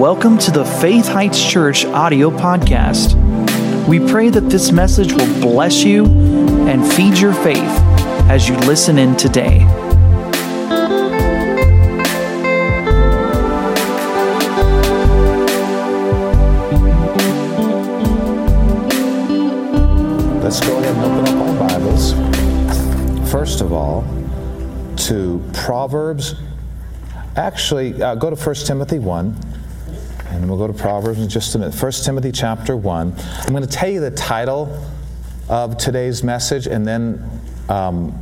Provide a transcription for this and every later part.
Welcome to the Faith Heights Church audio podcast. We pray that this message will bless you and feed your faith as you listen in today. Let's go ahead and open up our Bibles. First of all, to Proverbs. Actually, uh, go to 1 Timothy 1, and we'll go to Proverbs in just a minute. 1 Timothy chapter 1. I'm going to tell you the title of today's message, and then um,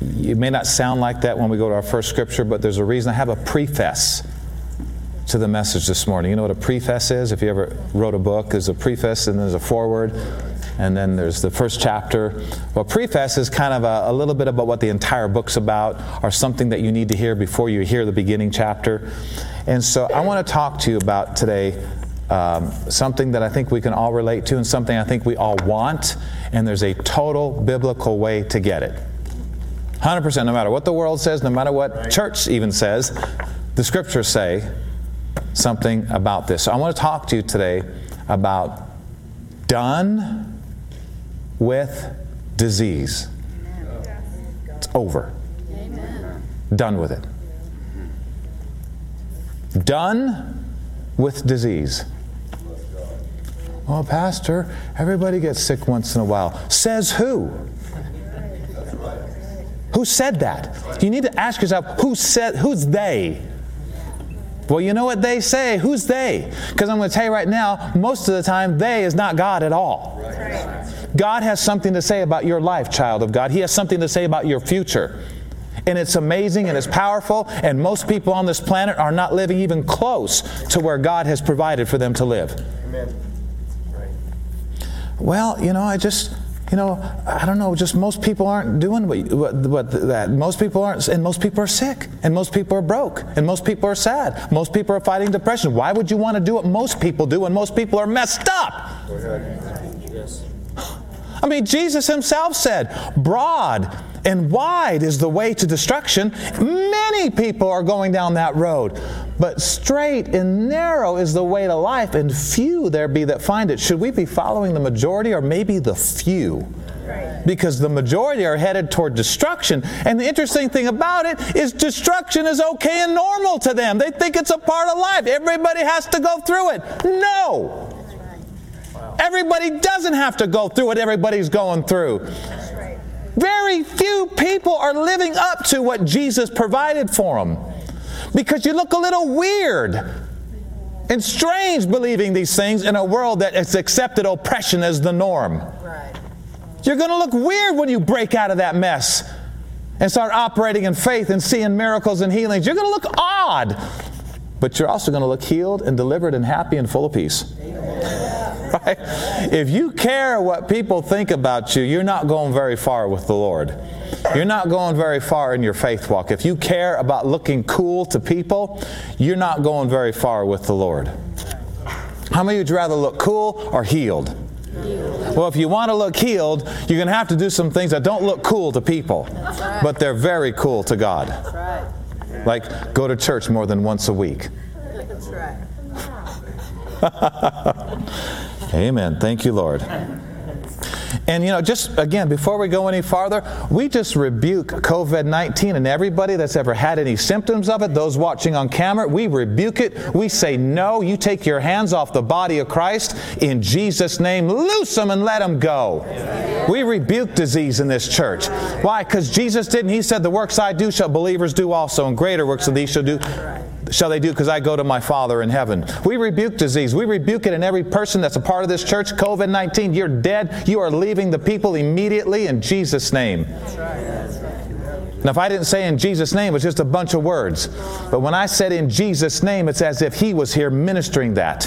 it may not sound like that when we go to our first scripture, but there's a reason. I have a preface to the message this morning. You know what a preface is? If you ever wrote a book, there's a preface and there's a foreword and then there's the first chapter. Well, preface is kind of a, a, little bit about what the entire book's about, or something that you need to hear before you hear the beginning chapter. And so I want to talk to you about today um, something that I think we can all relate to, and something I think we all want, and there's a total biblical way to get it. 100%, no matter what the world says, no matter what church even says, the scriptures say something about this. So I want to talk to you today about done with disease. It's over. Done with it. Done with disease. Oh, Pastor, everybody gets sick once in a while. Says who? Who said that? You need to ask yourself, who said, who's they? Well, you know what they say? Who's they? Because I'm going to tell you right now, most of the time, they is not God at all. God has something to say about your life, child of God. He has something to say about your future. And it's amazing and it's powerful, and most people on this planet are not living even close to where God has provided for them to live. Amen. Right. Well, you know, I just, you know, I don't know, just most people aren't doing what, what, what, that. Most people aren't, and most people are sick, and most people are broke, and most people are sad. Most people are fighting depression. Why would you want to do what most people do when most people are messed up? I mean, Jesus himself said, broad and wide is the way to destruction. Many people are going down that road. But straight and narrow is the way to life, and few there be that find it. Should we be following the majority or maybe the few? Because the majority are headed toward destruction. And the interesting thing about it is destruction is okay and normal to them. They think it's a part of life. Everybody has to go through it. No. Everybody doesn't have to go through what everybody's going through. Very few people are living up to what Jesus provided for them because you look a little weird and strange believing these things in a world that has accepted oppression as the norm. You're going to look weird when you break out of that mess and start operating in faith and seeing miracles and healings. You're going to look odd, but you're also going to look healed and delivered and happy and full of peace. Right? If you care what people think about you, you're not going very far with the Lord. You're not going very far in your faith walk. If you care about looking cool to people, you're not going very far with the Lord. How many would you rather look cool or healed? Well, if you want to look healed, you're going to have to do some things that don't look cool to people, but they're very cool to God. Like go to church more than once a week. That's right. Amen. Thank you, Lord. And you know, just again, before we go any farther, we just rebuke COVID 19 and everybody that's ever had any symptoms of it, those watching on camera, we rebuke it. We say, no, you take your hands off the body of Christ in Jesus' name, loose them and let them go. We rebuke disease in this church. Why? Because Jesus didn't. He said, The works I do shall believers do also, and greater works than these shall do shall they do because I go to my Father in heaven. We rebuke disease. We rebuke it in every person that's a part of this church. COVID 19, you're dead. You are leaving the people immediately in Jesus' name. Now, if I didn't say in Jesus' name, it's just a bunch of words. But when I said in Jesus' name, it's as if He was here ministering that.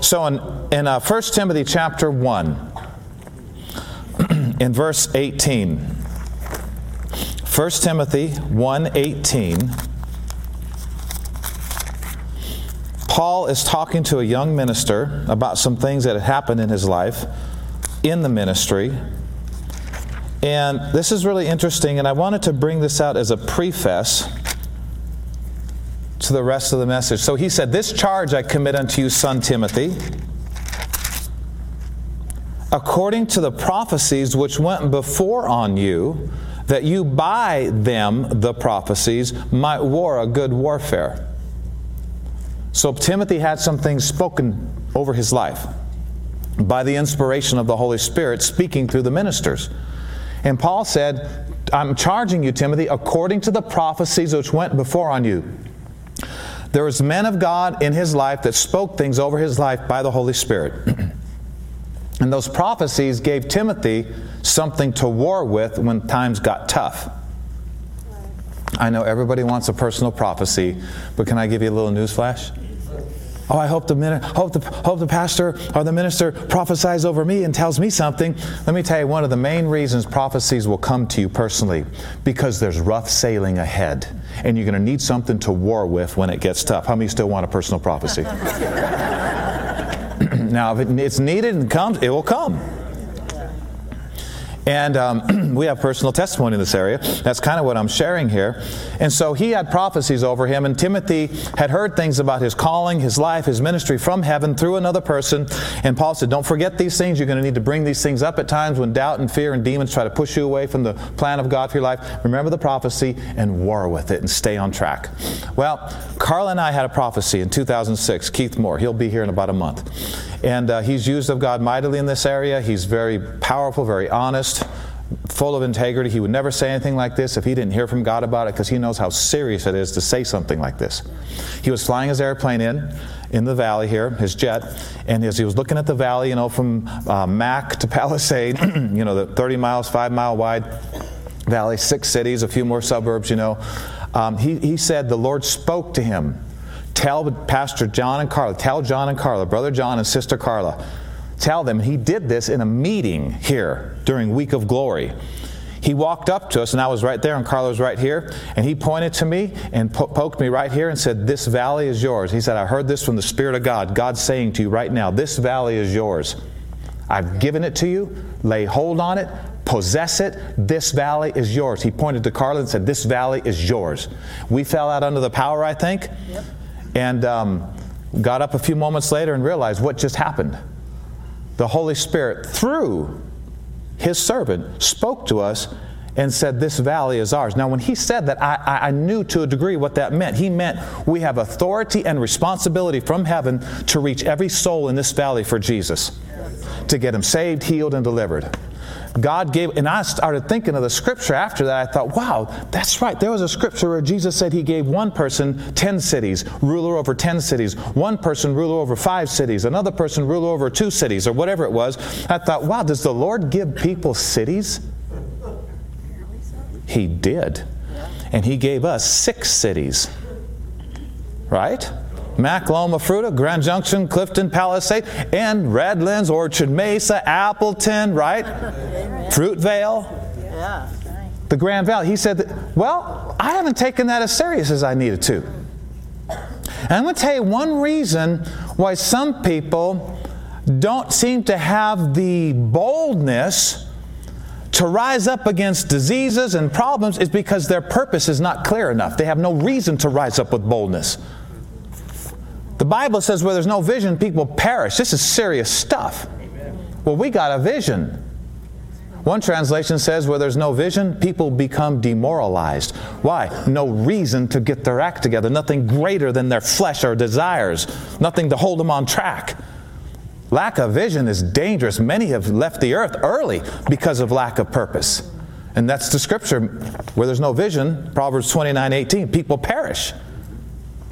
So in, in uh, 1 Timothy chapter 1, in verse 18, 1 Timothy 1:18 Paul is talking to a young minister about some things that had happened in his life in the ministry. And this is really interesting and I wanted to bring this out as a preface to the rest of the message. So he said, This charge I commit unto you, son Timothy, according to the prophecies which went before on you, that you by them, the prophecies, might war a good warfare. So Timothy had some things spoken over his life by the inspiration of the Holy Spirit speaking through the ministers. And Paul said, I'm charging you, Timothy, according to the prophecies which went before on you. There was men of God in his life that spoke things over his life by the Holy Spirit. and those prophecies gave Timothy something to war with when times got tough. I know everybody wants a personal prophecy, but can I give you a little news flash? Oh, I hope the, hope, the, hope the pastor or the minister prophesies over me and tells me something. Let me tell you one of the main reasons prophecies will come to you personally because there's rough sailing ahead and you're going to need something to war with when it gets tough. How many still want a personal prophecy? now, if it's needed and comes, it will come. And um, we have personal testimony in this area. That's kind of what I'm sharing here. And so he had prophecies over him, and Timothy had heard things about his calling, his life, his ministry from heaven through another person. And Paul said, Don't forget these things. You're going to need to bring these things up at times when doubt and fear and demons try to push you away from the plan of God for your life. Remember the prophecy and war with it and stay on track. Well, Carl and I had a prophecy in 2006. Keith Moore, he'll be here in about a month. And uh, he's used of God mightily in this area. He's very powerful, very honest, full of integrity. He would never say anything like this if he didn't hear from God about it because he knows how serious it is to say something like this. He was flying his airplane in, in the valley here, his jet, and as he was looking at the valley, you know, from uh, Mack to Palisade, you know, the 30 miles, five mile wide valley, six cities, a few more suburbs, you know, um, he, he said the Lord spoke to him Tell Pastor John and Carla, tell John and Carla, Brother John and Sister Carla, tell them he did this in a meeting here during Week of Glory. He walked up to us, and I was right there, and Carla was right here, and he pointed to me and po- poked me right here and said, This valley is yours. He said, I heard this from the Spirit of God. God's saying to you right now, This valley is yours. I've given it to you. Lay hold on it. Possess it. This valley is yours. He pointed to Carla and said, This valley is yours. We fell out under the power, I think. Yep and um, got up a few moments later and realized what just happened. The Holy Spirit, through His servant, spoke to us and said, This valley is ours. Now, when he said that, I, I, knew to a degree what that meant. He meant we have authority and responsibility from heaven to reach every soul in this valley for Jesus, to get them saved, healed, and delivered. God gave, and I started thinking of the scripture after that. I thought, wow, that's right. There was a scripture where Jesus said he gave one person 10 cities, ruler over 10 cities, one person ruler over five cities, another person ruler over two cities, or whatever it was. I thought, wow, does the Lord give people cities? He did. And he gave us six cities. Right? Mack, Loma Fruita, Grand Junction, Clifton, Palisade, and Redlands, Orchard Mesa, Appleton, right? Fruitvale. Yeah. The Grand Valley. He said, that, Well, I haven't taken that as serious as I needed to. And I'm going to tell you one reason why some people don't seem to have the boldness to rise up against diseases and problems is because their purpose is not clear enough. They have no reason to rise up with boldness. The Bible says where there's no vision, people perish. This is serious stuff. Well, we got a vision. One translation says where there's no vision, people become demoralized. Why? No reason to get their act together, nothing greater than their flesh or desires, nothing to hold them on track. Lack of vision is dangerous. Many have left the earth early because of lack of purpose. And that's the scripture. Where there's no vision, Proverbs 29 18, people perish.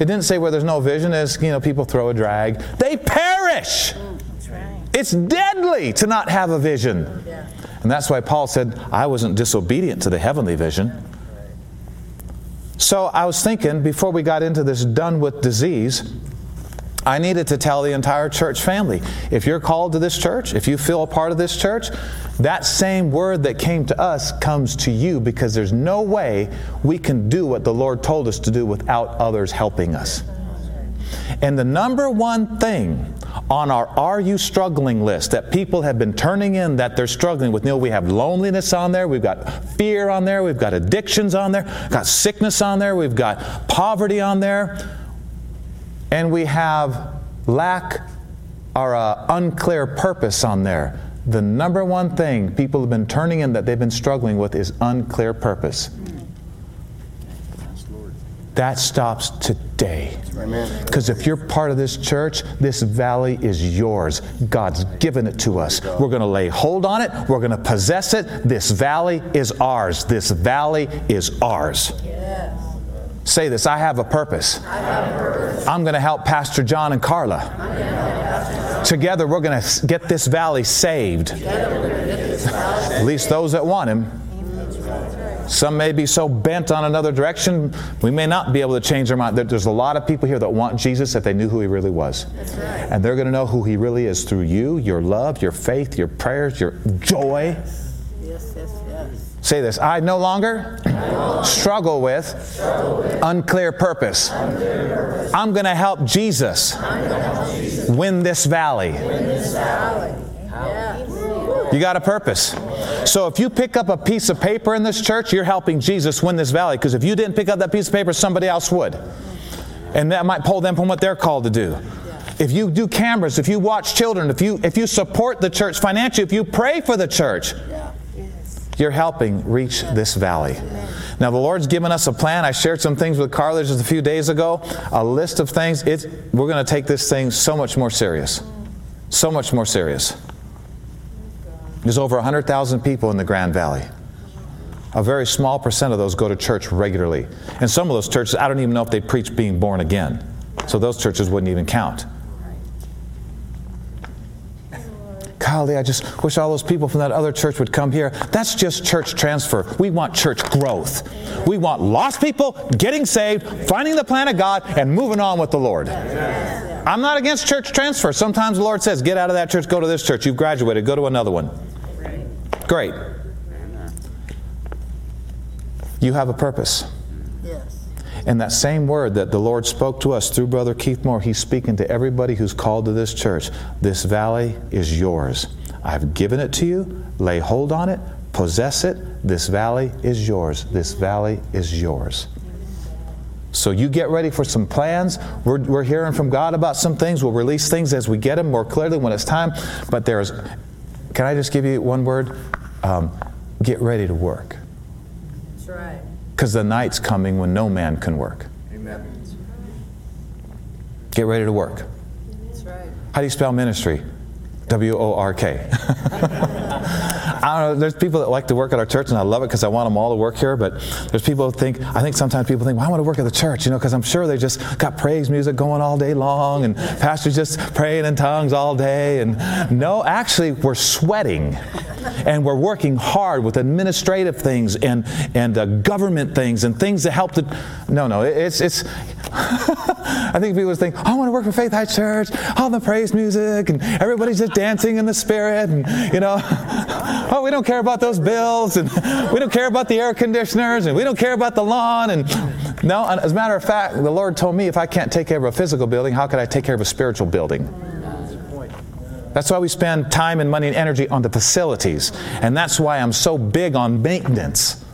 It didn't say where there's no vision as, you know, people throw a drag. They perish. Mm, right. It's deadly to not have a vision. Yeah. And that's why Paul said, I wasn't disobedient to the heavenly vision. So I was thinking, before we got into this done with disease, I needed to tell the entire church family if you're called to this church, if you feel a part of this church, that same word that came to us comes to you because there's no way we can do what the Lord told us to do without others helping us. And the number one thing on our Are You Struggling list that people have been turning in that they're struggling with. Neil, we have loneliness on there, we've got fear on there, we've got addictions on there, got sickness on there, we've got poverty on there, and we have lack or uh, unclear purpose on there. The number one thing people have been turning in that they've been struggling with is unclear purpose. That stops today. Because if you're part of this church, this valley is yours. God's given it to us. We're going to lay hold on it, we're going to possess it. This valley is ours. This valley is ours. Say this I have a purpose. Purpose. I'm going to help Pastor John and Carla. Together, we're going to get this valley saved. At least those that want Him. Some may be so bent on another direction, we may not be able to change their mind. There's a lot of people here that want Jesus if they knew who He really was. Right. And they're going to know who He really is through you, your love, your faith, your prayers, your joy. Say this I no longer struggle with, unclear, purpose. I'm going to help Jesus, win this valley. Win this valley. You got a purpose. So if you pick up a piece of paper in this church, you're helping Jesus win this valley. Because if you didn't pick up that piece of paper, somebody else would. And that might pull them from what they're called to do. If you do cameras, if you watch children, if you if you support the church financially, if you pray for the church, you're helping reach this valley. Now the Lord's given us a plan. I shared some things with Carla just a few days ago, a list of things. It's, we're going to take this thing so much more serious. So much more serious. There's over 100,000 people in the Grand Valley. A very small percent of those go to church regularly. And some of those churches, I don't even know if they preach being born again. So those churches wouldn't even count. Golly, I just wish all those people from that other church would come here. That's just church transfer. We want church growth. We want lost people getting saved, finding the plan of God, and moving on with the Lord. I'm not against church transfer. Sometimes the Lord says, get out of that church, go to this church. You've graduated, go to another one. Great. You have a purpose. And that same word that the Lord spoke to us through Brother Keith Moore, He's speaking to everybody who's called to this church. This valley is yours. I've given it to you. Lay hold on it. Possess it. This valley is yours. This valley is yours. So you get ready for some plans. We're, we're hearing from God about some things. We'll release things as we get them more clearly when it's time. But there's, can I just give you one word? um, get ready to work. Because the night's coming when no man can work. Amen. Get ready to work. That's right. How do you spell ministry? W O R K. I don't know. There's people that like to work at our church, and I love it because I want them all to work here. But there's people who think, I think sometimes people think, well, I want to work at the church, you know, because I'm sure they just got praise music going all day long, and pastors just praying in tongues all day. And no, actually, we're sweating, and we're working hard with administrative things and and uh, government things and things that help to. No, no, it's it's. I think people think, oh, I want to work for Faith Heights Church, all the praise music, and everybody's just dancing in the spirit, and you know oh, we don't care about those bills, and we don't care about the air conditioners, and we don't care about the lawn. And no, as a matter of fact, the Lord told me if I can't take care of a physical building, how could I take care of a spiritual building? That's why we spend time and money and energy on the facilities. And that's why I'm so big on maintenance.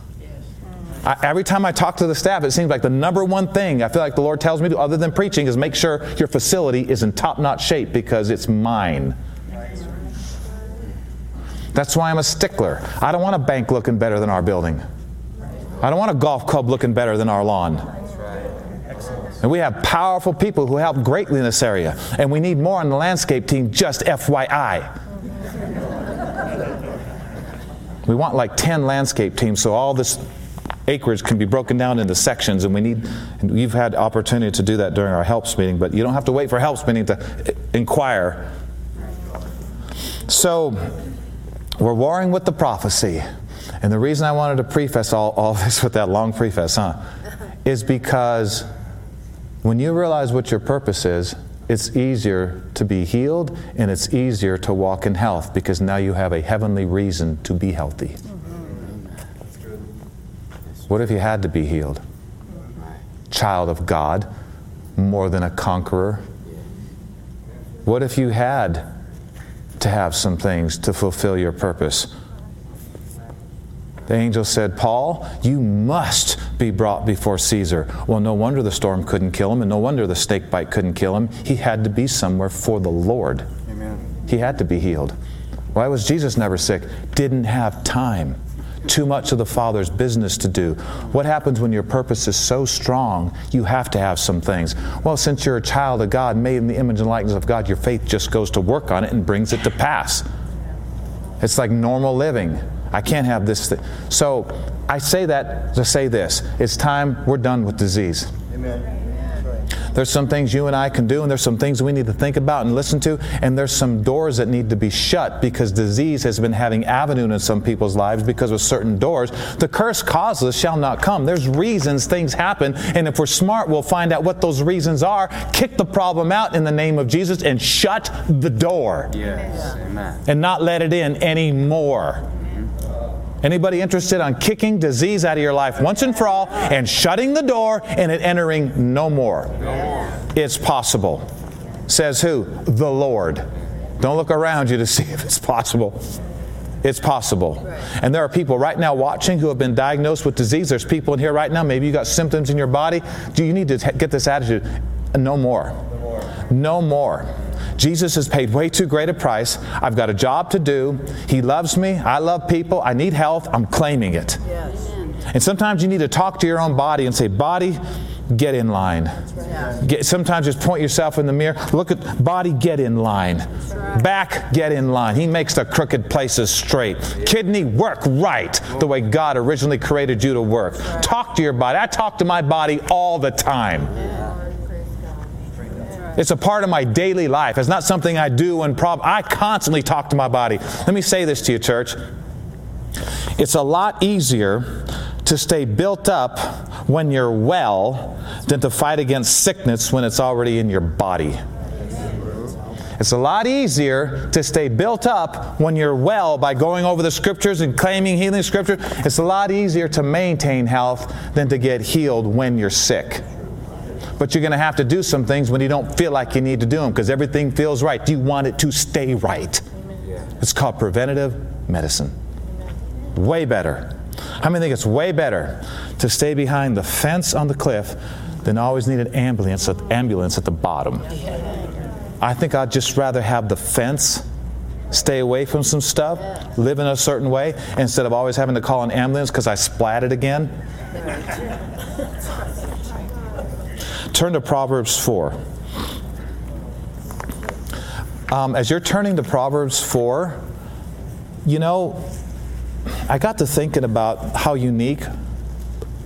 I, every time I talk to the staff, it seems like the number one thing I feel like the Lord tells me to, other than preaching, is make sure your facility is in top notch shape because it's mine. That's why I'm a stickler. I don't want a bank looking better than our building. I don't want a golf club looking better than our lawn. And we have powerful people who help greatly in this area. And we need more on the landscape team, just FYI. we want like 10 landscape teams so all this acreage can be broken down into sections and we need and we've had opportunity to do that during our helps meeting but you don't have to wait for helps meeting to uh, inquire so we're warring with the prophecy. And the reason I wanted to preface all, all this with that long preface, huh, is because when you realize what your purpose is, it's easier to be healed and it's easier to walk in health because now you have a heavenly reason to be healthy. What if you had to be healed? Child of God, more than a conqueror. What if you had to have some things to fulfill your purpose? The angel said, Paul, you must be brought before Caesar. Well, no wonder the storm couldn't kill him, and no wonder the snake bite couldn't kill him. He had to be somewhere for the Lord. Amen. He had to be healed. Why was Jesus never sick? Didn't have time. Too much of the Father's business to do. What happens when your purpose is so strong, you have to have some things? Well, since you're a child of God, made in the image and likeness of God, your faith just goes to work on it and brings it to pass. It's like normal living. I can't have this. Th- so I say that to say this it's time we're done with disease. Amen. There's some things you and I can do, and there's some things we need to think about and listen to, and there's some doors that need to be shut because disease has been having avenue in some people's lives because of certain doors. The curse causeless shall not come. There's reasons things happen, and if we're smart, we'll find out what those reasons are, kick the problem out in the name of Jesus, and shut the door. Yes. Amen. And not let it in anymore. Anybody interested on kicking disease out of your life once and for all and shutting the door and it entering no more? It's possible. Says who? The Lord. Don't look around you to see if it's possible. It's possible. And there are people right now watching who have been diagnosed with disease. There's people in here right now, maybe you got symptoms in your body. Do you need to get this attitude? No more. No more. Jesus has paid way too great a price. I've got a job to do. He loves me. I love people. I need health. I'm claiming it. Yes. And sometimes you need to talk to your own body and say, Body, get in line. Get, sometimes just point yourself in the mirror. Look at body, get in line. Back, get in line. He makes the crooked places straight. Kidney, work right the way God originally created you to work. Talk to your body. I talk to my body all the time. It's a part of my daily life. It's not something I do when prob- I constantly talk to my body. Let me say this to you, church. It's a lot easier to stay built up when you're well than to fight against sickness when it's already in your body. It's a lot easier to stay built up when you're well by going over the scriptures and claiming healing scripture. It's a lot easier to maintain health than to get healed when you're sick. But you're going to have to do some things when you don't feel like you need to do them because everything feels right. Do you want it to stay right? It's called preventative medicine. Way better. How many think it's way better to stay behind the fence on the cliff than always need an ambulance at, ambulance at the bottom? I think I'd just rather have the fence, stay away from some stuff, live in a certain way, instead of always having to call an ambulance because I splatted again. Turn to Proverbs 4. Um, as you're turning to Proverbs 4, you know, I got to thinking about how unique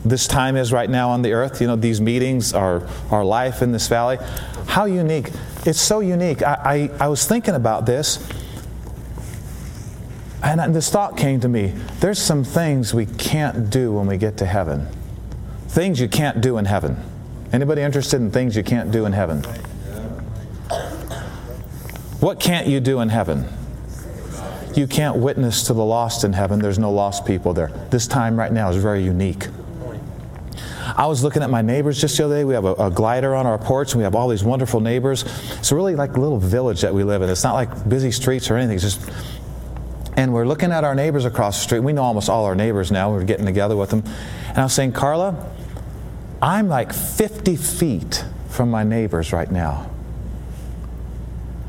this time is right now on the earth. You know, these meetings, our, our life in this valley. How unique. It's so unique. I, I, I was thinking about this, and this thought came to me there's some things we can't do when we get to heaven. Things you can't do in heaven. Anybody interested in things you can't do in heaven? What can't you do in heaven? You can't witness to the lost in heaven. There's no lost people there. This time right now is very unique. I was looking at my neighbors just the other day. We have a, a, glider on our porch, and we have all these wonderful neighbors. It's really like a little village that we live in. It's not like busy streets or anything. It's just, and we're looking at our neighbors across the street. We know almost all our neighbors now. We're getting together with them, and I was saying, Carla, I'm like 50 feet from my neighbors right now.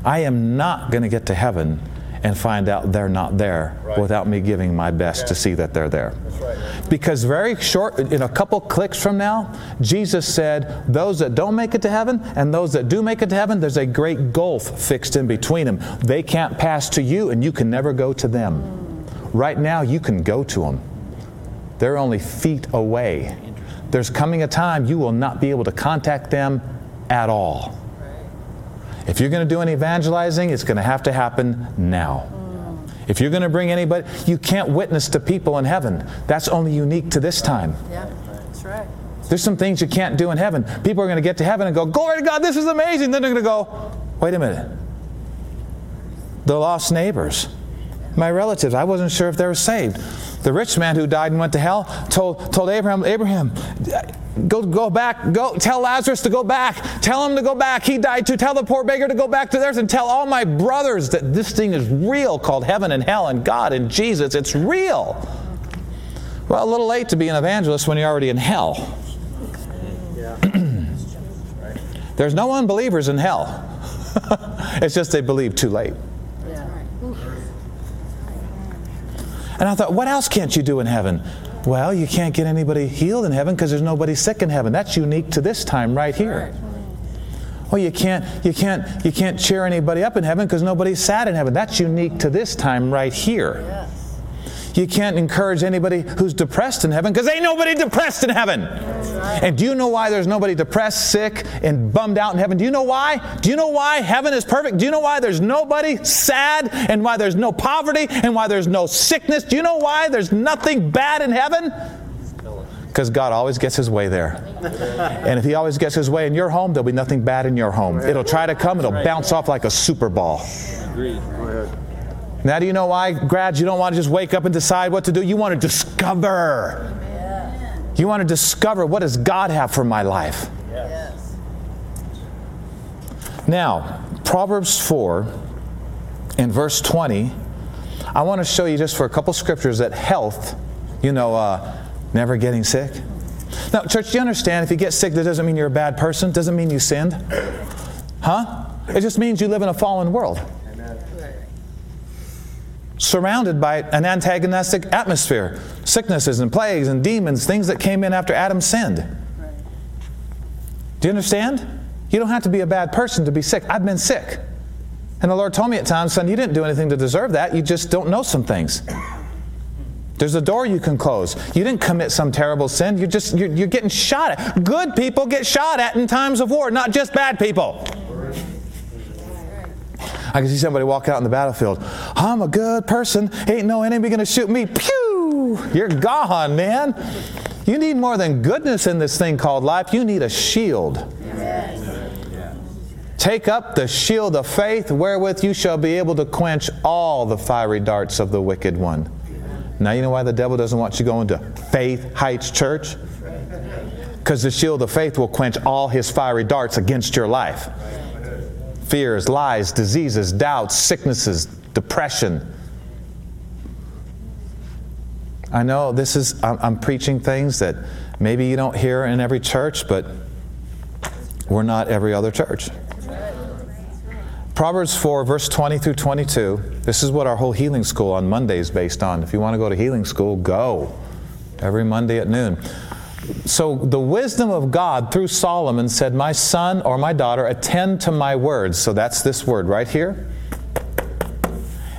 I am not going to get to heaven and find out they're not there right. without me giving my best yeah. to see that they're there. Right. Because very short, in a couple clicks from now, Jesus said, Those that don't make it to heaven and those that do make it to heaven, there's a great gulf fixed in between them. They can't pass to you and you can never go to them. Right now, you can go to them, they're only feet away there's coming a time you will not be able to contact them at all. If you're going to do any evangelizing, it's going to have to happen now. Mm. If you're going to bring anybody, you can't witness to people in heaven. That's only unique to this time. Yeah, that's right. There's some things you can't do in heaven. People are going to get to heaven and go, Glory to God, this is amazing. Then they're going to go, Wait a minute. The lost neighbors, my relatives, I wasn't sure if they were saved. The rich man who died and went to hell told, told Abraham, Abraham, Go, go back. Go tell Lazarus to go back. Tell him to go back. He died too. Tell the poor beggar to go back to theirs and tell all my brothers that this thing is real called heaven and hell and God and Jesus. It's real. Well, a little late to be an evangelist when you're already in hell. There's no unbelievers in hell. it's just they believe too late. And I thought, what else can't you do in heaven? Well, you can't get anybody healed in heaven because there's nobody sick in heaven. That's unique to this time right here. Well, you can't, you can't, you can't cheer anybody up in heaven because nobody's sad in heaven. That's unique to this time right here. You can't encourage anybody who's depressed in heaven because ain't nobody depressed in heaven. And do you know why there's nobody depressed, sick, and bummed out in heaven? Do you know why? Do you know why heaven is perfect? Do you know why there's nobody sad and why there's no poverty and why there's no sickness? Do you know why there's nothing bad in heaven? Because God always gets his way there. And if he always gets his way in your home, there'll be nothing bad in your home. It'll try to come, it'll bounce off like a super ball. Agreed. Now, do you know why, grads, you don't want to just wake up and decide what to do? You want to discover. You want to discover what does God have for my life? Yes. Now, Proverbs 4 in verse 20, I want to show you just for a couple scriptures that health, you know, uh, never getting sick. Now, church, do you understand if you get sick, that doesn't mean you're a bad person, doesn't mean you sinned? Huh? It just means you live in a fallen world surrounded by an antagonistic atmosphere sicknesses and plagues and demons, things that came in after Adam sinned. Do you understand? You don't have to be a bad person to be sick. I've been sick. And the Lord told me at times, son, you didn't do anything to deserve that. You just don't know some things. There's a door you can close. You didn't commit some terrible sin. You're just you're, you're getting shot at. Good people get shot at in times of war, not just bad people. I can see somebody walk out in the battlefield. I'm a good person. Ain't no enemy going to shoot me. Pew! You're gone, man. You need more than goodness in this thing called life. You need a shield. Take up the shield of faith, wherewith you shall be able to quench all the fiery darts of the wicked one. Now, you know why the devil doesn't want you going to Faith Heights Church? Because the shield of faith will quench all his fiery darts against your life fears, lies, diseases, doubts, sicknesses, depression. I know this is, I'm, I'm, preaching things that maybe you don't hear in every church, but we're not every other church. Proverbs 4, verse 20 through 22. This is what our whole healing school on Monday is based on. If you want to go to healing school, go every Monday at noon. So the wisdom of God through Solomon said, My son or my daughter, attend to my words. So that's this word right here.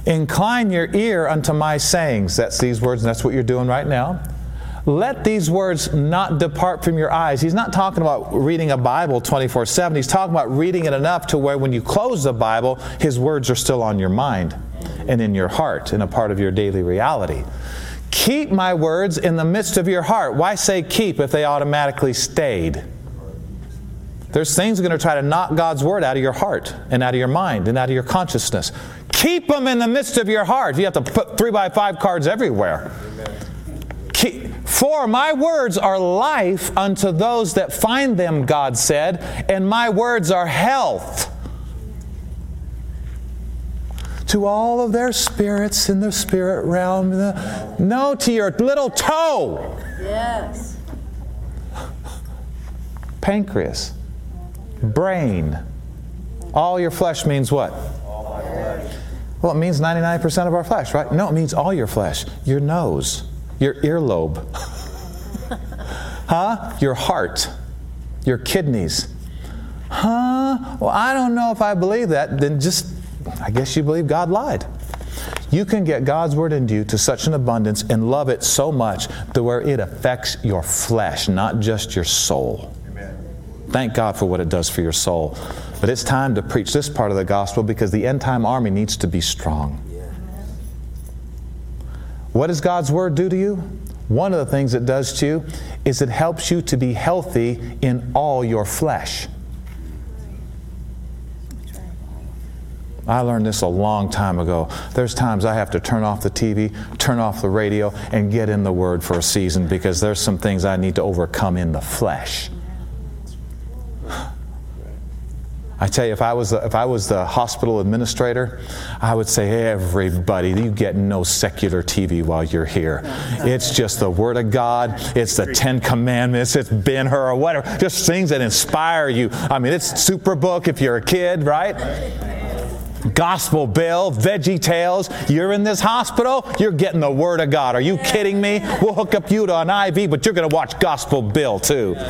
Incline your ear unto my sayings. That's these words, and that's what you're doing right now. Let these words not depart from your eyes. He's not talking about reading a Bible 24 7. He's talking about reading it enough to where when you close the Bible, his words are still on your mind and in your heart and a part of your daily reality. Keep my words in the midst of your heart. Why say keep if they automatically stayed? There's things going to try to knock God's word out of your heart and out of your mind and out of your consciousness. Keep them in the midst of your heart. You have to put three by five cards everywhere. Keep, for my words are life unto those that find them, God said, and my words are health to all of their spirits in the spirit realm. No, to your little toe. Yes. Pancreas, brain. All your flesh means what? All my flesh. Well, it means 99% of our flesh, right? No, it means all your flesh. Your nose, your earlobe, huh? Your heart, your kidneys. Huh? Well, I don't know if I believe that. Then just I guess you believe God lied. You can get God's word into you to such an abundance and love it so much to where it affects your flesh, not just your soul. Amen. Thank God for what it does for your soul. But it's time to preach this part of the gospel because the end time army needs to be strong. What does God's word do to you? One of the things it does to you is it helps you to be healthy in all your flesh. I learned this a long time ago. There's times I have to turn off the TV, turn off the radio, and get in the Word for a season because there's some things I need to overcome in the flesh. I tell you, if I was the, if I was the hospital administrator, I would say, everybody, you get no secular TV while you're here. It's just the Word of God. It's the Ten Commandments. It's Ben Hur or whatever. Just things that inspire you. I mean, it's Superbook if you're a kid, right? Gospel Bill, Veggie Tales. You're in this hospital, you're getting the Word of God. Are you kidding me? We'll hook up you to an IV, but you're going to watch Gospel Bill too.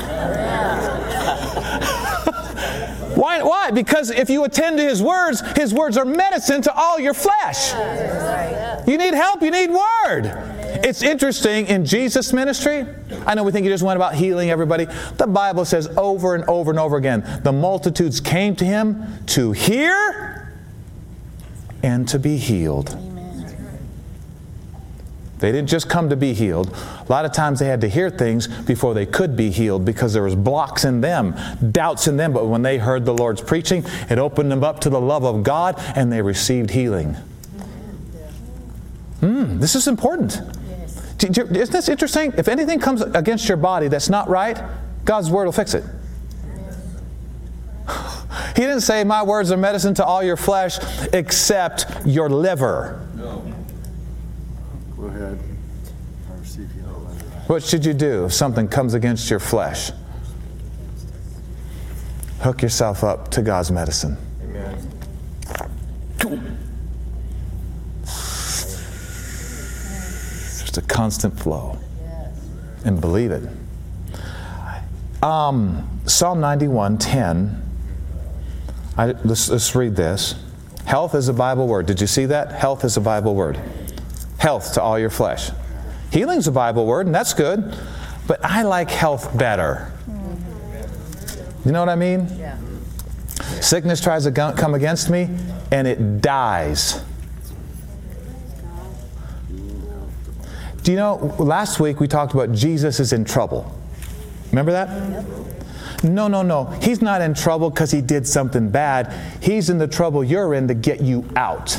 Why, why? Because if you attend to His words, His words are medicine to all your flesh. You need help, you need Word. It's interesting in Jesus' ministry. I know we think He just went about healing everybody. The Bible says over and over and over again the multitudes came to Him to hear and to be healed. They didn't just come to be healed. A lot of times they had to hear things before they could be healed because there was blocks in them, doubts in them. But when they heard the Lord's preaching, it opened them up to the love of God and they received healing. Mm, this is important. Isn't this interesting? If anything comes against your body that's not right, God's word will fix it. He didn't say, My words are medicine to all your flesh except your liver. No. Go ahead. What should you do if something comes against your flesh? Hook yourself up to God's medicine. Amen. Just a constant flow. And believe it. Um, Psalm 91 10 I, let's, let's read this. Health is a Bible word. Did you see that? Health is a Bible word. Health to all your flesh. Healing's a Bible word, and that's good. But I like health better. You know what I mean? Yeah. Sickness tries to come against me, and it dies. Do you know, last week we talked about Jesus is in trouble. Remember that? Yep. No, no, no. He's not in trouble because he did something bad. He's in the trouble you're in to get you out.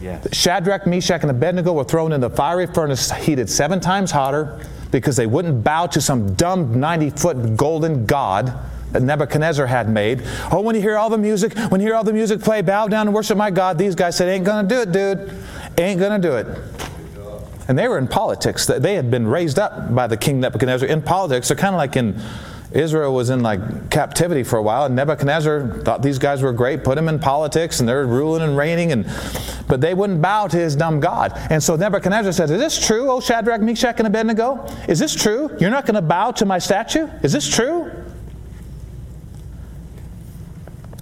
Yes. Shadrach, Meshach, and Abednego were thrown in the fiery furnace heated seven times hotter because they wouldn't bow to some dumb 90 foot golden god that Nebuchadnezzar had made. Oh, when you hear all the music, when you hear all the music play, bow down and worship my God. These guys said, Ain't gonna do it, dude. Ain't gonna do it. And they were in politics. They had been raised up by the king Nebuchadnezzar in politics. They're kind of like in Israel was in like captivity for a while, and Nebuchadnezzar thought these guys were great, put them in politics, and they're ruling and reigning, and but they wouldn't bow to his dumb God. And so Nebuchadnezzar said, Is this true, O Shadrach, Meshach, and Abednego? Is this true? You're not going to bow to my statue? Is this true?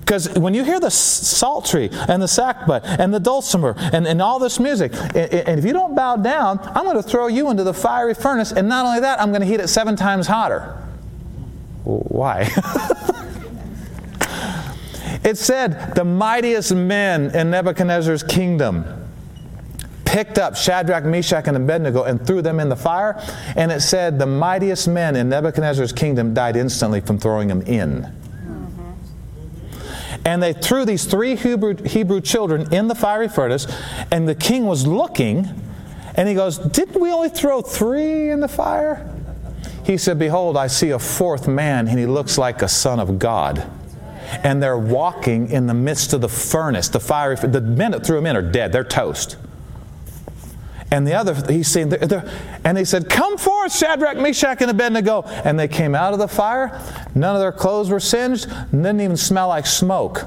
Because when you hear the psaltery and the sackbut and the dulcimer and, and all this music, and, and if you don't bow down, I'm going to throw you into the fiery furnace, and not only that, I'm going to heat it seven times hotter. Why? it said the mightiest men in Nebuchadnezzar's kingdom picked up Shadrach, Meshach, and Abednego and threw them in the fire. And it said the mightiest men in Nebuchadnezzar's kingdom died instantly from throwing them in. And they threw these three Hebrew, Hebrew children in the fiery furnace, and the king was looking, and he goes, Didn't we only throw three in the fire? He said, Behold, I see a fourth man, and he looks like a son of God. And they're walking in the midst of the furnace, the fiery. The men that threw them in are dead, they're toast. And the other, he's seen, they're, they're, and he said, Come forth, Shadrach, Meshach, and Abednego. And they came out of the fire. None of their clothes were singed, and didn't even smell like smoke.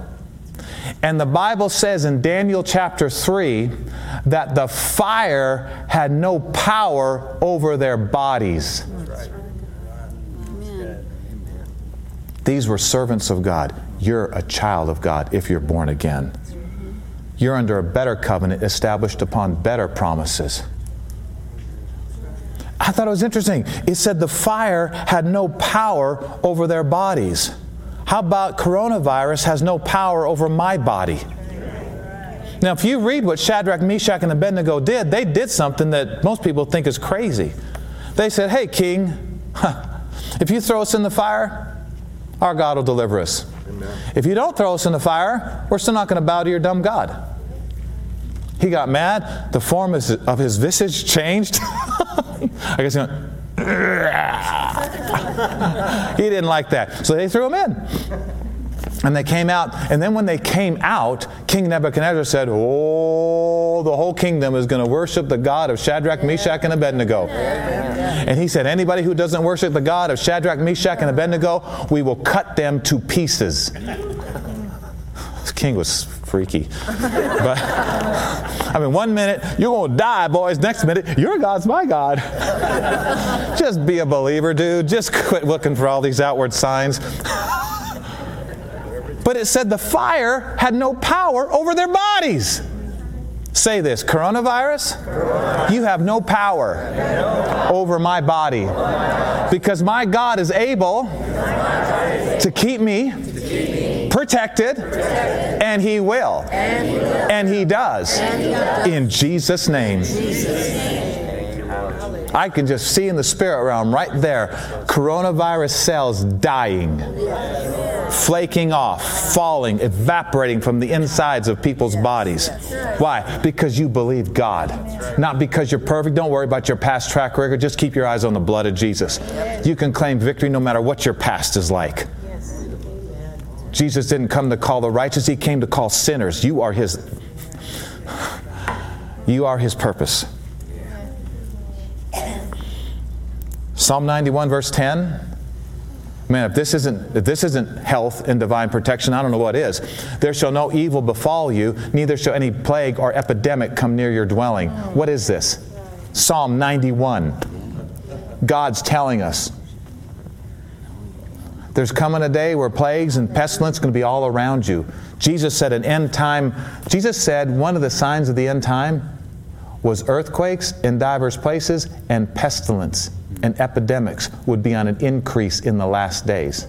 And the Bible says in Daniel chapter 3 that the fire had no power over their bodies. These were servants of God. You're a child of God if you're born again. You're under a better covenant established upon better promises. I thought it was interesting. It said the fire had no power over their bodies. How about coronavirus has no power over my body? Now, if you read what Shadrach, Meshach, and Abednego did, they did something that most people think is crazy. They said, Hey, king, if you throw us in the fire, our God will deliver us. If you don't throw us in the fire, we're still not going to bow to your dumb God. He got mad. The form of his visage changed. I guess he went, he didn't like that. So they threw him in. And they came out. And then when they came out, King Nebuchadnezzar said, Oh, the whole kingdom is going to worship the God of Shadrach, Meshach, and Abednego. And he said, Anybody who doesn't worship the God of Shadrach, Meshach, and Abednego, we will cut them to pieces. This king was freaky. But I mean, one minute you're going to die, boys. Next minute, your God's my God. Just be a believer, dude. Just quit looking for all these outward signs. But it said the fire had no power over their bodies. Say this coronavirus, you have no power over my body because my God is able to keep me protected, and He will. And He does. In Jesus' name. I can just see in the spirit realm right there coronavirus cells dying, flaking off, falling, evaporating from the insides of people's bodies. Why? Because you believe God. Not because you're perfect. Don't worry about your past track record. Just keep your eyes on the blood of Jesus. You can claim victory no matter what your past is like. Jesus didn't come to call the righteous, he came to call sinners. You are his you are his purpose. Psalm 91 verse 10 Man, if this isn't if this isn't health and divine protection, I don't know what is. There shall no evil befall you, neither shall any plague or epidemic come near your dwelling. What is this? Psalm 91. God's telling us there's coming a day where plagues and pestilence going to be all around you. Jesus said an end time, Jesus said one of the signs of the end time was earthquakes in diverse places and pestilence and epidemics would be on an increase in the last days.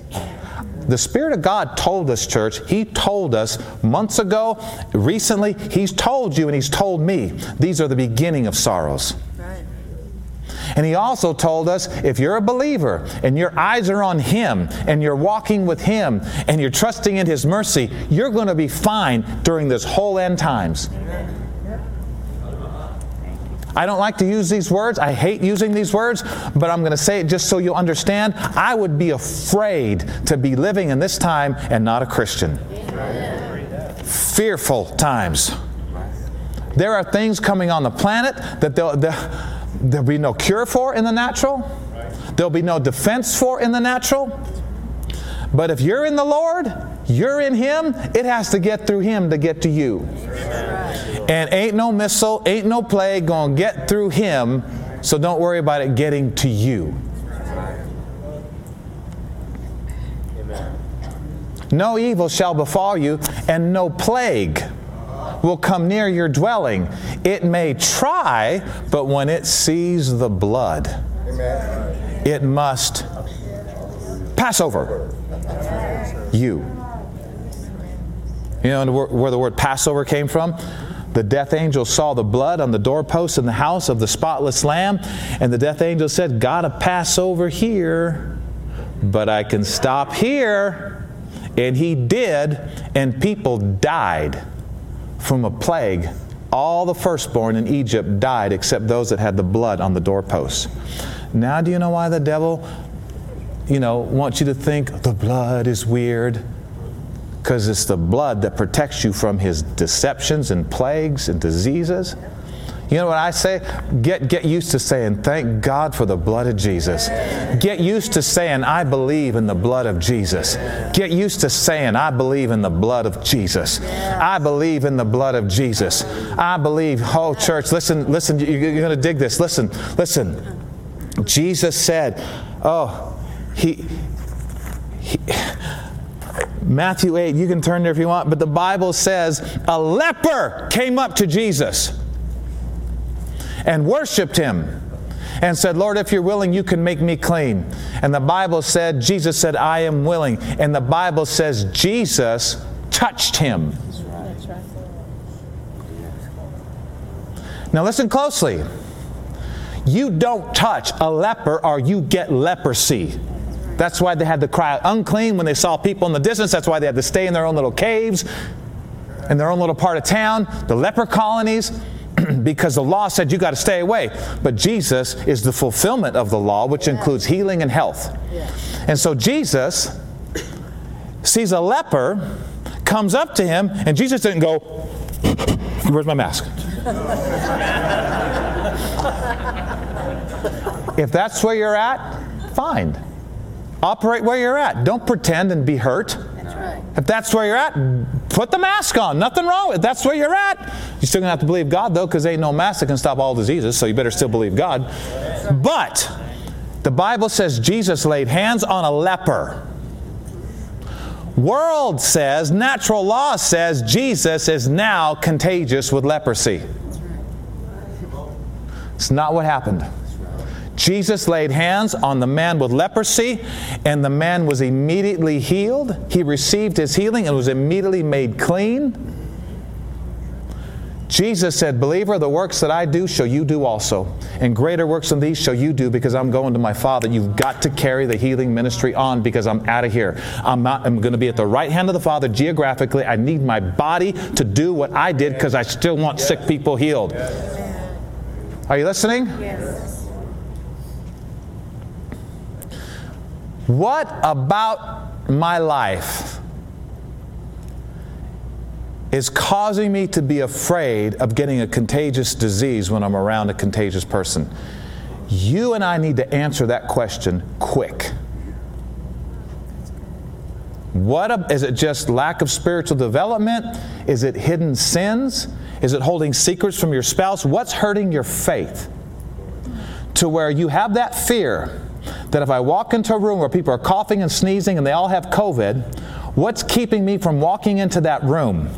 The Spirit of God told us, church, He told us months ago, recently, He's told you and He's told me, these are the beginning of sorrows. And he also told us if you're a believer and your eyes are on him and you're walking with him and you're trusting in his mercy, you're going to be fine during this whole end times. I don't like to use these words. I hate using these words, but I'm going to say it just so you understand. I would be afraid to be living in this time and not a Christian. Fearful times. There are things coming on the planet that they'll there'll be no cure for in the natural, there'll be no defense for in the natural. But if you're in the Lord, you're in Him, it has to get through Him to get to you. And ain't no missile, ain't no plague going to get through Him, so don't worry about it getting to you. No evil shall befall you, and no plague will come near your dwelling. It may try, but when it sees the blood, it must pass over you. You know where the word Passover came from? The death angel saw the blood on the doorpost in the house of the spotless lamb, and the death angel said, Gotta pass over here, but I can stop here. And he did, and people died from a plague, all the firstborn in Egypt died except those that had the blood on the doorposts. Now, do you know why the devil, you know, wants you to think the blood is weird? Because it's the blood that protects you from his deceptions and plagues and diseases. You know what I say? Get, get used to saying, Thank God for the blood of Jesus. Get used to saying, I believe in the blood of Jesus. Get used to saying, I believe in the blood of Jesus. I believe in the blood of Jesus. I believe, oh, church, listen, listen, you're going to dig this. Listen, listen. Jesus said, Oh, he, he Matthew 8, you can turn there if you want, but the Bible says a leper came up to Jesus and worshiped him and said, Lord, if you're willing, you can make me clean. And the Bible said, Jesus said, I am willing. And the Bible says, Jesus touched him. Now, listen closely. You don't touch a leper or you get leprosy. That's why they had to cry unclean when they saw people in the distance. That's why they had to stay in their own little caves, in their own little part of town, the leper colonies, because the law said you got to stay away. But Jesus is the fulfillment of the law, which includes healing and health. And so Jesus sees a leper, comes up to him, and Jesus didn't go, Where's my mask? if that's where you're at, fine. Operate where you're at. Don't pretend and be hurt. If that's where you're at, put the mask on. Nothing wrong with it. That's where you're at. You're still going to have to believe God, though, because ain't no mask that can stop all diseases, so you better still believe God. But the Bible says Jesus laid hands on a leper. World says, natural law says, Jesus is now contagious with leprosy. It's not what happened. Jesus laid hands on the man with leprosy, and the man was immediately healed. He received his healing and was immediately made clean. Jesus said, Believer, the works that I do shall you do also. And greater works than these shall you do because I'm going to my Father. You've got to carry the healing ministry on because I'm out of here. I'm not I'm going to be at the right hand of the Father geographically. I need my body to do what I did because I still want sick people healed. Are you listening? Yes. What about my life is causing me to be afraid of getting a contagious disease when I'm around a contagious person? You and I need to answer that question quick. What a, is it just lack of spiritual development? Is it hidden sins? Is it holding secrets from your spouse? What's hurting your faith? To where you have that fear that if I walk into a room where people are coughing and sneezing and they all have COVID, what's keeping me from walking into that room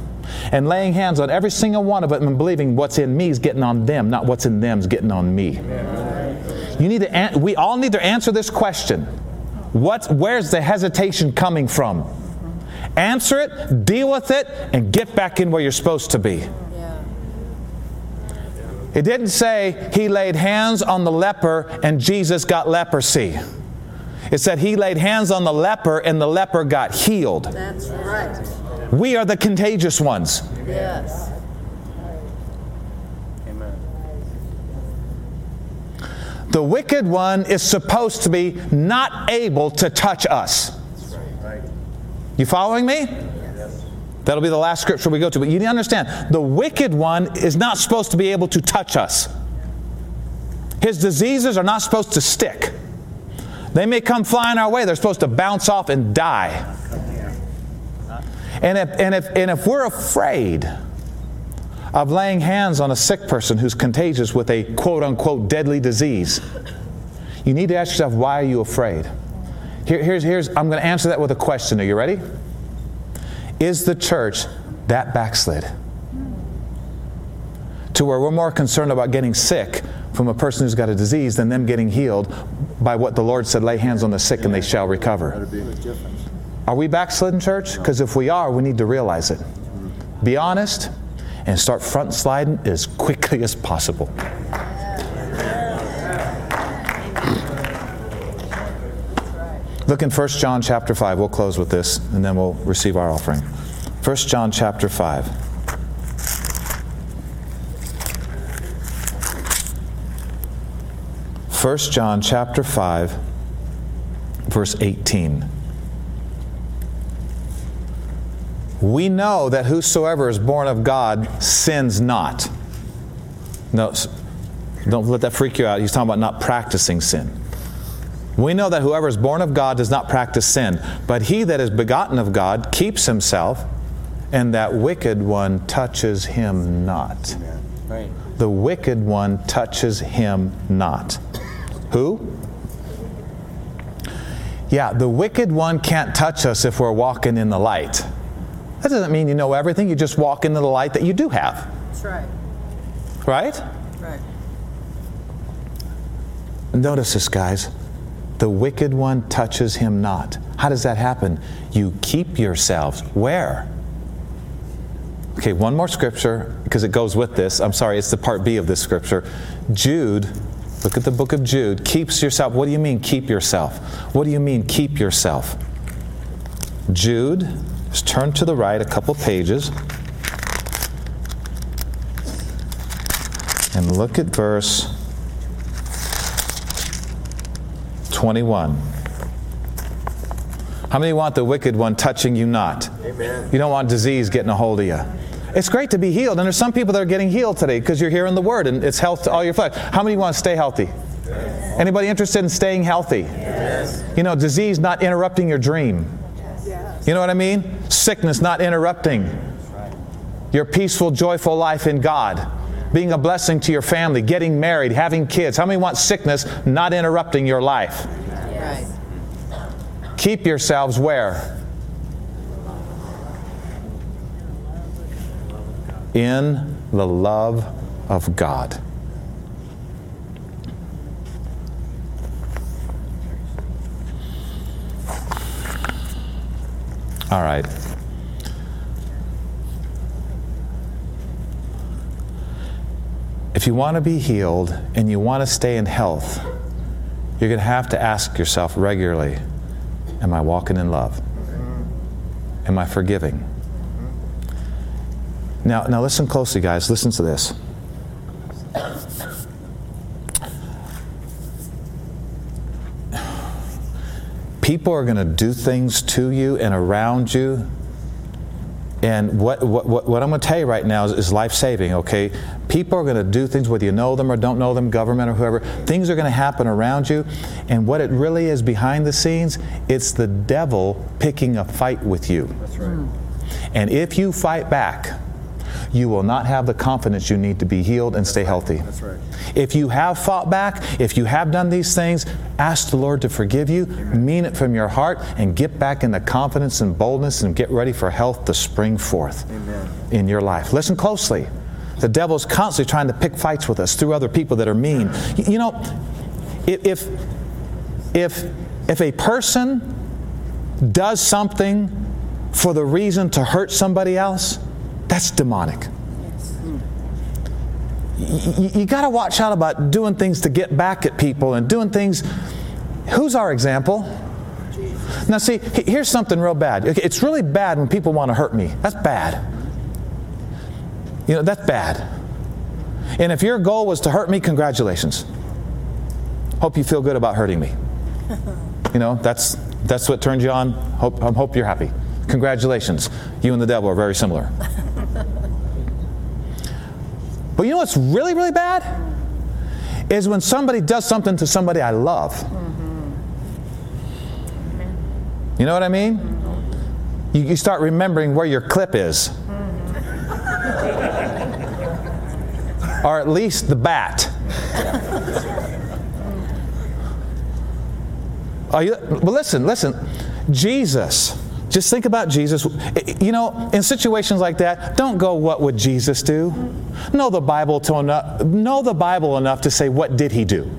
and laying hands on every single one of them and believing what's in me is getting on them, not what's in them is getting on me? You need to. An- we all need to answer this question. What's, where's the hesitation coming from? Answer it, deal with it, and get back in where you're supposed to be. It didn't say he laid hands on the leper and Jesus got leprosy. It said he laid hands on the leper and the leper got healed. That's right. We are the contagious ones. Yes. Amen. The wicked one is supposed to be not able to touch us. That's right. You following me? That'll be the last scripture we go to. But you need to understand the wicked one is not supposed to be able to touch us. His diseases are not supposed to stick. They may come flying our way, they're supposed to bounce off and die. And if, and if, and if we're afraid of laying hands on a sick person who's contagious with a quote unquote deadly disease, you need to ask yourself, why are you afraid? Here, here's, here's, I'm going to answer that with a question. Are you ready? Is the church that backslid? To where we're more concerned about getting sick from a person who's got a disease than them getting healed by what the Lord said lay hands on the sick and they shall recover. Are we backslidden, church? Because if we are, we need to realize it. Be honest and start front sliding as quickly as possible. Look in 1 John chapter 5. We'll close with this and then we'll receive our offering. 1 John chapter 5. First John chapter 5 verse 18. We know that whosoever is born of God sins not. No, don't let that freak you out. He's talking about not practicing sin. We know that whoever is born of God does not practice sin, but he that is begotten of God keeps himself, and that wicked one touches him not. Right. The wicked one touches him not. Who? Yeah, the wicked one can't touch us if we're walking in the light. That doesn't mean you know everything, you just walk into the light that you do have, That's right. right? Right. Notice this, guys. The wicked one touches him not. How does that happen? You keep yourselves where? Okay, one more scripture because it goes with this. I'm sorry, it's the part B of this scripture. Jude Look at the book of Jude. Keeps yourself. What do you mean, keep yourself? What do you mean, keep yourself? Jude, just turn to the right a couple pages. And look at verse 21. How many want the wicked one touching you not? Amen. You don't want disease getting a hold of you. It's great to be healed, and there's some people that are getting healed today because you're hearing the word and it's health to all your flesh. How many want to stay healthy? Yes. Anybody interested in staying healthy? Yes. You know, disease not interrupting your dream. Yes. You know what I mean? Sickness not interrupting your peaceful, joyful life in God. Being a blessing to your family, getting married, having kids. How many want sickness not interrupting your life? Keep yourselves where? in the love of God. All right. If you want to be healed and you want to stay in health, you're going to have to ask yourself regularly Am I walking in love? Am I forgiving? Now, now listen closely, guys. Listen to this. People are going to do things to you and around you. And what, what, what I'm going to tell you right now is, is life saving, okay? People are going to do things, whether you know them or don't know them, government or whoever. Things are going to happen around you. And what it really is behind the scenes, it's the devil picking a fight with you. That's right. And if you fight back, you will not have the confidence you need to be healed and stay healthy. That's right. If you have fought back, if you have done these things, ask the Lord to forgive you, Amen. mean it from your heart, and get back into confidence and boldness and get ready for health to spring forth Amen. in your life. Listen closely. The devil's constantly trying to pick fights with us through other people that are mean. You know, if if if a person does something for the reason to hurt somebody else, that's demonic. You, you got to watch out about doing things to get back at people and doing things. Who's our example? Now, see, here's something real bad. It's really bad when people want to hurt me. That's bad. You know, that's bad. And if your goal was to hurt me, congratulations. Hope you feel good about hurting me. You know, that's that's what turned you on. Hope I hope you're happy. Congratulations. You and the devil are very similar. But you know what's really, really bad? Is when somebody does something to somebody I love. Mm-hmm. You know what I mean? Mm-hmm. You, you, start remembering where your clip is. Mm-hmm. or at least the bat. Are you, but listen, listen. Jesus just think about Jesus. You know, in situations like that, don't go, what would Jesus do? Know the Bible to enough, know the Bible enough to say, what did he do?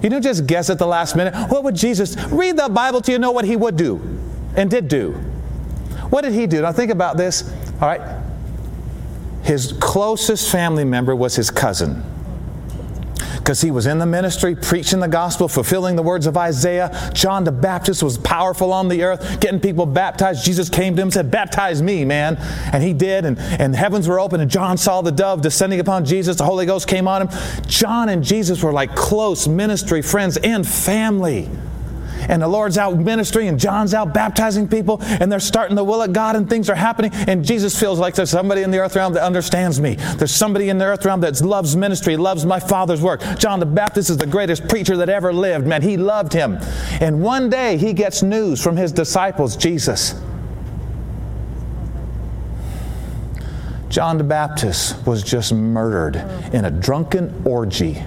You don't just guess at the last minute. What would Jesus? Read the Bible till you know what he would do and did do. What did he do? Now think about this. All right. His closest family member was his cousin because he was in the ministry, preaching the gospel, fulfilling the words of Isaiah. John the Baptist was powerful on the earth, getting people baptized. Jesus came to him and said, Baptize me, man. And he did, and, and heavens were open, and John saw the dove descending upon Jesus. The Holy Ghost came on him. John and Jesus were like close ministry friends and family and the Lord's out ministering, and John's out baptizing people, and they're starting the will of God, and things are happening. And Jesus feels like there's somebody in the earth realm that understands me. There's somebody in the earth realm that loves ministry, loves my Father's work. John the Baptist is the greatest preacher that ever lived, man. He loved him. And one day he gets news from his disciples, Jesus. John the Baptist was just murdered in a drunken orgy.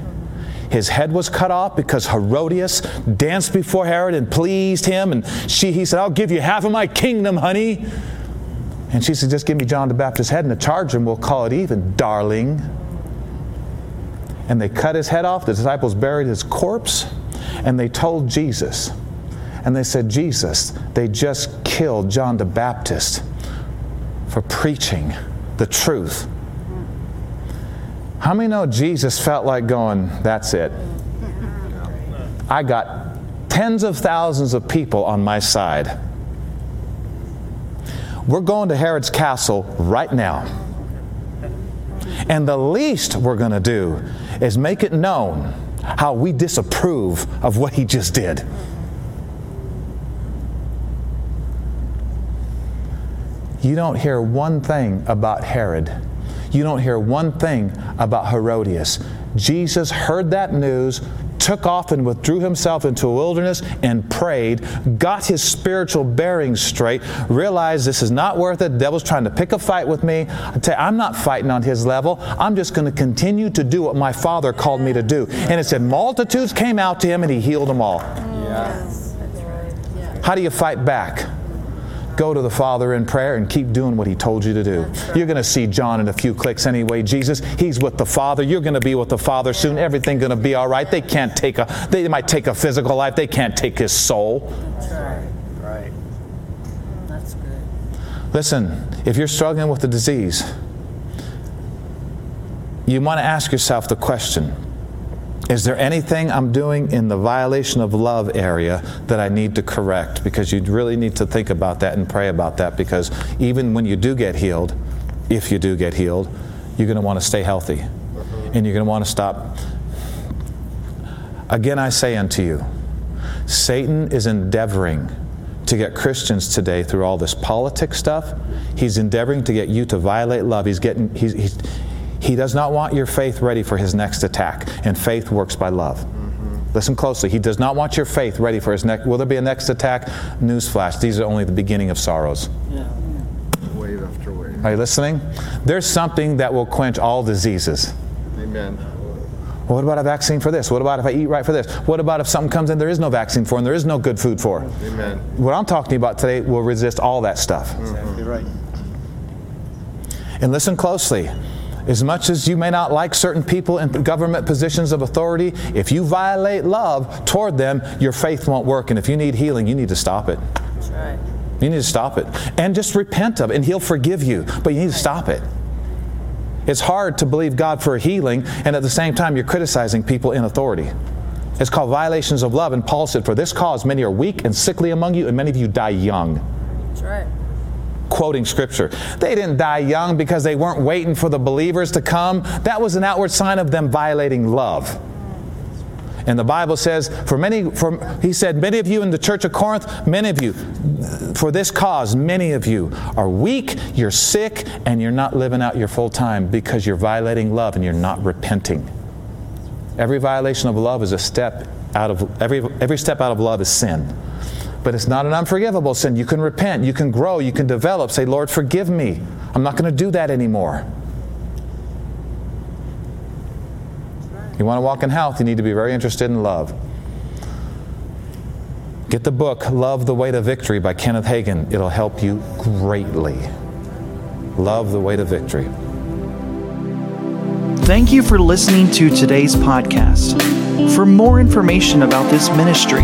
His head was cut off because Herodias danced before Herod and pleased him. And she, he said, I'll give you half of my kingdom, honey. And she said, Just give me John the Baptist's head and the charge, and we'll call it even, darling. And they cut his head off. The disciples buried his corpse, and they told Jesus. And they said, Jesus, they just killed John the Baptist for preaching the truth How many know Jesus felt like going, that's it? I got tens of thousands of people on my side. We're going to Herod's castle right now. And the least we're going to do is make it known how we disapprove of what he just did. You don't hear one thing about Herod. You don't hear one thing about Herodias. Jesus heard that news, took off and withdrew himself into a wilderness and prayed, got his spiritual bearings straight, realized this is not worth it. The devil's trying to pick a fight with me. I tell you, I'm not fighting on his level. I'm just going to continue to do what my father called me to do. And it said multitudes came out to him and he healed them all. Yes. How do you fight back? Go to the Father in prayer and keep doing what He told you to do. You're going to see John in a few clicks anyway. Jesus, He's with the Father. You're going to be with the Father soon. Everything's going to be all right. They can't take a, they might take a physical life. They can't take His soul. That's right. Right. That's good. Listen, if you're struggling with a disease, you want to ask yourself the question is there anything I'm doing in the violation of love area that I need to correct? Because you really need to think about that and pray about that because even when you do get healed, if you do get healed, you're going to want to stay healthy and you're going to want to stop. Again, I say unto you, Satan is endeavoring to get Christians today through all this politics stuff. He's endeavoring to get you to violate love. He's getting, he's, he's he does not want your faith ready for his next attack, and faith works by love. Mm-hmm. Listen closely. He does not want your faith ready for his next. Will there be a next attack? Newsflash. These are only the beginning of sorrows. Yeah. Wave after wave. Are you listening? There's something that will quench all diseases. Amen. Well, what about a vaccine for this? What about if I eat right for this? What about if something comes in there is no vaccine for and there is no good food for? Amen. What I'm talking about today will resist all that stuff. Exactly right. And listen closely. As much as you may not like certain people in government positions of authority, if you violate love toward them, your faith won't work. And if you need healing, you need to stop it. That's right. You need to stop it. And just repent of it, and He'll forgive you. But you need to stop it. It's hard to believe God for healing, and at the same time, you're criticizing people in authority. It's called violations of love. And Paul said, For this cause, many are weak and sickly among you, and many of you die young That's right. Quoting scripture. They didn't die young because they weren't waiting for the believers to come. That was an outward sign of them violating love. And the Bible says, for many, for, he said, many of you in the church of Corinth, many of you, for this cause, many of you are weak, you're sick, and you're not living out your full time because you're violating love and you're not repenting. Every violation of love is a step out of, every, every step out of love is sin. But it's not an unforgivable sin. You can repent, you can grow, you can develop. Say, Lord, forgive me. I'm not going to do that anymore. You want to walk in health, you need to be very interested in love. Get the book, Love the Way to Victory by Kenneth Hagin. It'll help you greatly. Love the Way to Victory. Thank you for listening to today's podcast. For more information about this ministry,